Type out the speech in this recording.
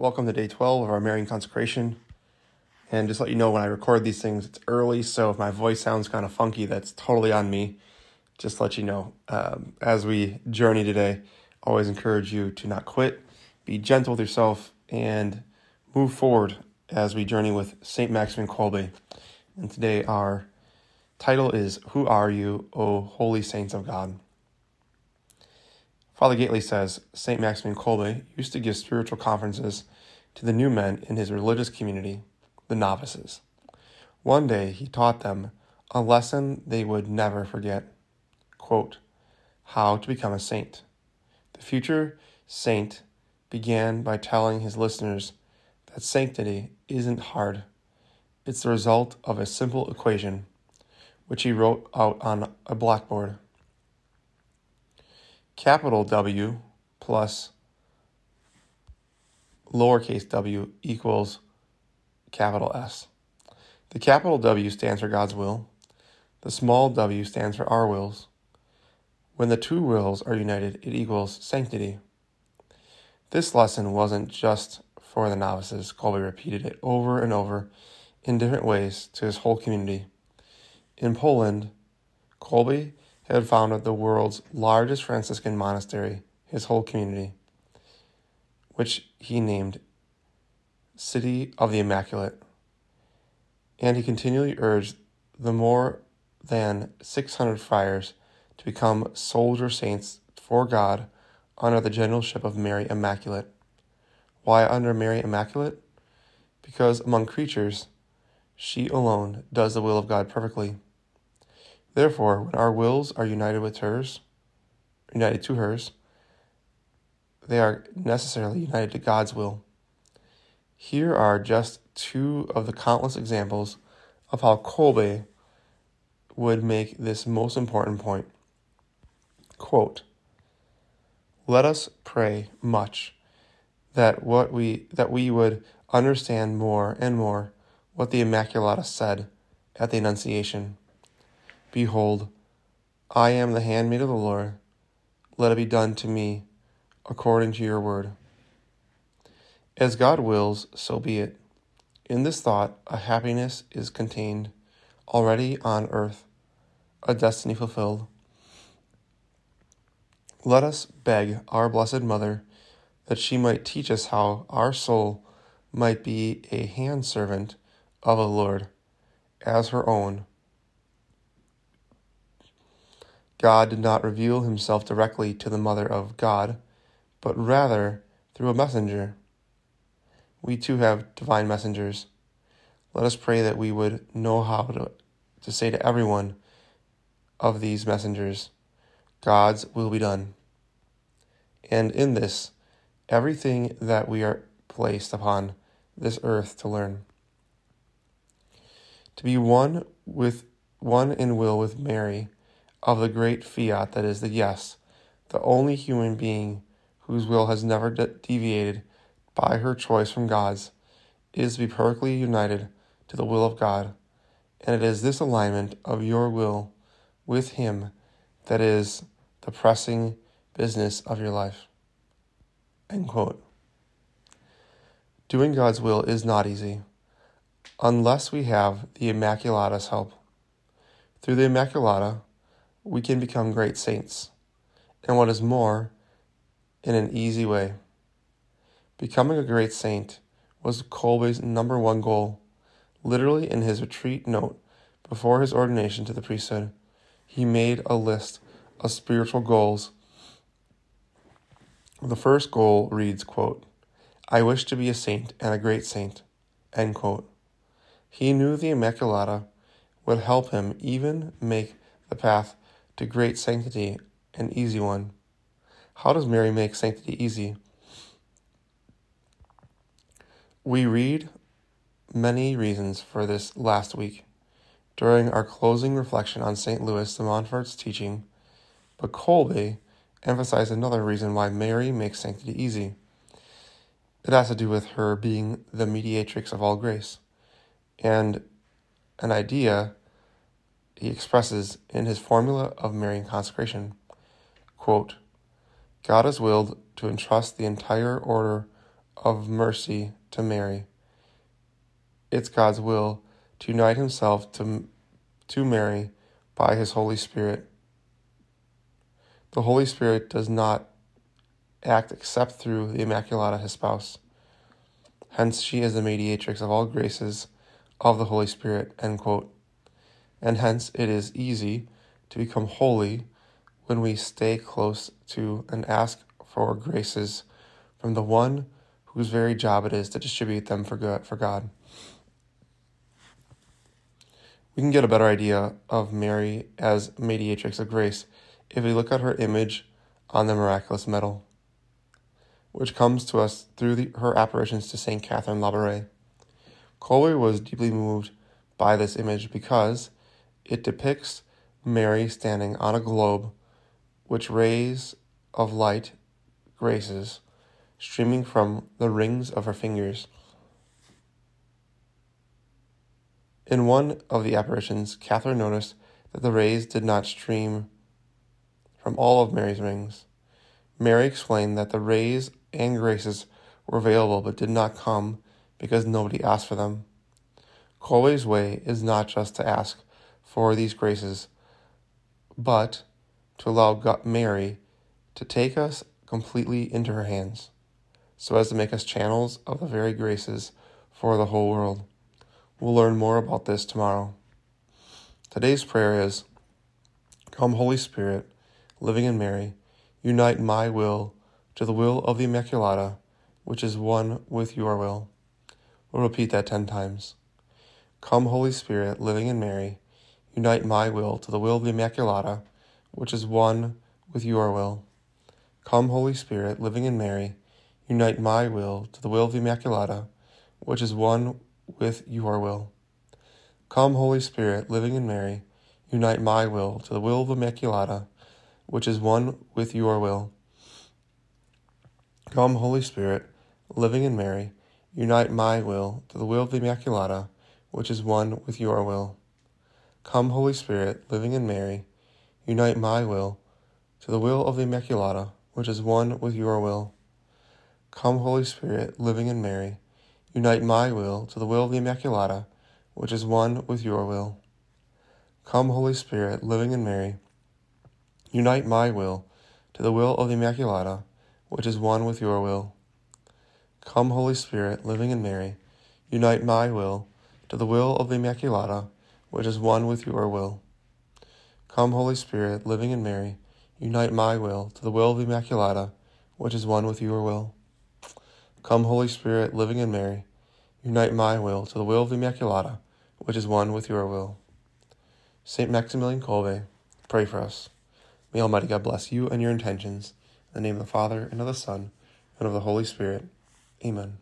Welcome to day 12 of our Marian consecration. And just let you know when I record these things, it's early, so if my voice sounds kind of funky, that's totally on me. Just let you know. Um, as we journey today, always encourage you to not quit, be gentle with yourself, and move forward as we journey with St. Maximilian Kolbe. And today our title is Who Are You, O Holy Saints of God? Father Gaitley says St. Maximilian Kolbe used to give spiritual conferences to the new men in his religious community, the novices. One day he taught them a lesson they would never forget quote, How to become a saint. The future saint began by telling his listeners that sanctity isn't hard, it's the result of a simple equation, which he wrote out on a blackboard capital W plus lowercase w equals capital S. The capital W stands for God's will. The small w stands for our wills. When the two wills are united, it equals sanctity. This lesson wasn't just for the novices. Kolbe repeated it over and over in different ways to his whole community. In Poland, Kolbe had founded the world's largest Franciscan monastery, his whole community, which he named City of the Immaculate. And he continually urged the more than 600 friars to become soldier saints for God under the generalship of Mary Immaculate. Why under Mary Immaculate? Because among creatures, she alone does the will of God perfectly. Therefore, when our wills are united with hers, united to hers, they are necessarily united to God's will. Here are just two of the countless examples of how Kolbe would make this most important point. Quote, Let us pray much that what we that we would understand more and more what the Immaculata said at the Annunciation. Behold, I am the handmaid of the Lord. Let it be done to me according to your word. As God wills, so be it. In this thought, a happiness is contained already on earth, a destiny fulfilled. Let us beg our Blessed Mother that she might teach us how our soul might be a hand servant of the Lord as her own God did not reveal himself directly to the Mother of God, but rather through a messenger. We too have divine messengers. Let us pray that we would know how to, to say to everyone of these messengers, God's will be done. And in this, everything that we are placed upon this earth to learn. To be one with one in will with Mary of the great fiat that is the yes, the only human being whose will has never de- deviated by her choice from God's, is to be perfectly united to the will of God. And it is this alignment of your will with Him that is the pressing business of your life. End quote. Doing God's will is not easy unless we have the Immaculata's help. Through the Immaculata, we can become great saints. And what is more, in an easy way. Becoming a great saint was Kolbe's number one goal. Literally, in his retreat note before his ordination to the priesthood, he made a list of spiritual goals. The first goal reads, quote, I wish to be a saint and a great saint. End quote. He knew the Immaculata would help him even make the path to great sanctity an easy one. How does Mary make sanctity easy? We read many reasons for this last week during our closing reflection on St. Louis de Montfort's teaching, but Kolbe emphasized another reason why Mary makes sanctity easy. It has to do with her being the mediatrix of all grace, and an idea he expresses in his formula of Marian consecration. Quote, God has willed to entrust the entire order of mercy to Mary. It's God's will to unite himself to, to Mary by his Holy Spirit. The Holy Spirit does not act except through the Immaculata, his spouse. Hence, she is the mediatrix of all graces of the Holy Spirit. End quote. And hence, it is easy to become holy when we stay close to and ask for graces from the one whose very job it is to distribute them for good, for God. We can get a better idea of Mary as mediatrix of grace if we look at her image on the miraculous medal, which comes to us through the, her apparitions to St. Catherine Labouré. Kolbe was deeply moved by this image because it depicts Mary standing on a globe which rays of light graces streaming from the rings of her fingers. In one of the apparitions, Catherine noticed that the rays did not stream from all of Mary's rings. Mary explained that the rays and graces were available but did not come because nobody asked for them. Kolbe's way is not just to ask for these graces, but to allow God, Mary to take us completely into her hands, so as to make us channels of the very graces for the whole world. We'll learn more about this tomorrow. Today's prayer is Come, Holy Spirit, living in Mary, unite my will to the will of the Immaculata, which is one with your will. We'll repeat that ten times. Come, Holy Spirit, living in Mary, unite my will to the will of the Immaculata, which is one with your will. Come, Holy Spirit, living in Mary, unite my will to the will of the Immaculata, which is one with your will. Come, Holy Spirit, living in Mary, unite my will to the will of the Immaculata, which is one with your will. Come, Holy Spirit, living in Mary, unite my will to the will of the Immaculata, which is one with your will. Come, Holy Spirit, living in Mary, unite my will to the will of the Immaculata, which is one with your will. Come, Holy Spirit, living in Mary, unite my will to the will of the Immaculata, which is one with your will. Come, Holy Spirit, living in Mary, unite my will to the will of the Immaculata, which is one with your will. Come, Holy Spirit, living in Mary, unite my will to the will of the Immaculata, which is one with your will. Come, Holy Spirit, living in Mary, unite my will to the will of the Immaculata, which is one with your will. Come, Holy Spirit, living in Mary, unite my will to the will of the Immaculata, which is one with your will. Saint Maximilian Kolbe, pray for us. May Almighty God bless you and your intentions. In the name of the Father, and of the Son, and of the Holy Spirit. Amen.